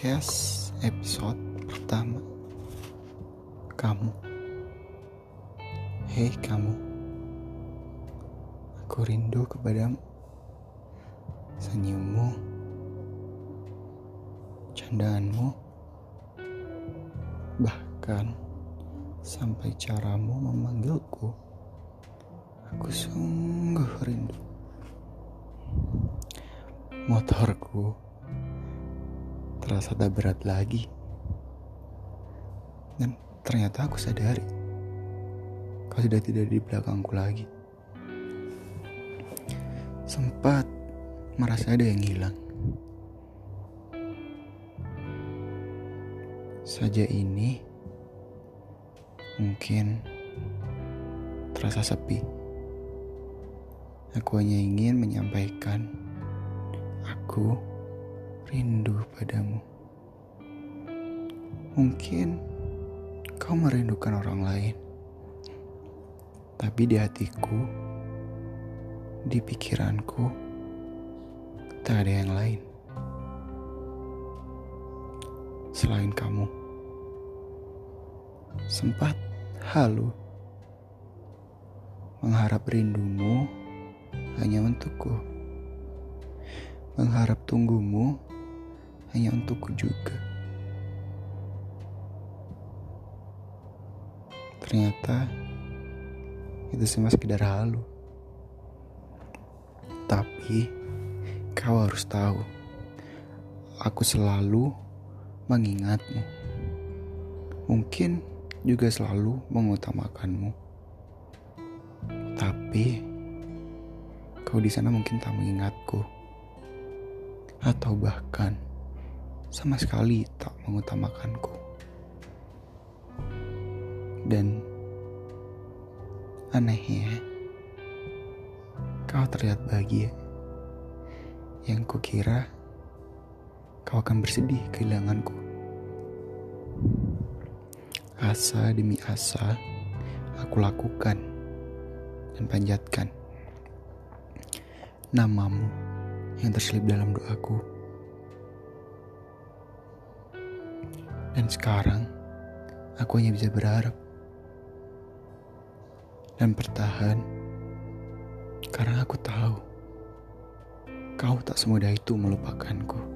podcast episode pertama. Kamu. Hei kamu. Aku rindu kepadamu. Senyummu. Candaanmu. Bahkan Sampai caramu memanggilku Aku sungguh rindu. Motorku terasa tak berat lagi. Dan ternyata aku sadari, kau sudah tidak di belakangku lagi. Sempat merasa ada yang hilang. Saja ini mungkin terasa sepi. Aku hanya ingin menyampaikan aku rindu padamu. Mungkin kau merindukan orang lain, tapi di hatiku, di pikiranku, tak ada yang lain selain kamu. Sempat halu mengharap rindumu hanya untukku mengharap tunggumu hanya untukku juga. Ternyata itu cuma sekedar halu. Tapi kau harus tahu, aku selalu mengingatmu. Mungkin juga selalu mengutamakanmu. Tapi kau di sana mungkin tak mengingatku atau bahkan sama sekali tak mengutamakanku. Dan anehnya, kau terlihat bahagia. Yang kukira kau akan bersedih kehilanganku. Asa demi asa aku lakukan dan panjatkan namamu yang terselip dalam doaku. Dan sekarang, aku hanya bisa berharap dan bertahan karena aku tahu kau tak semudah itu melupakanku.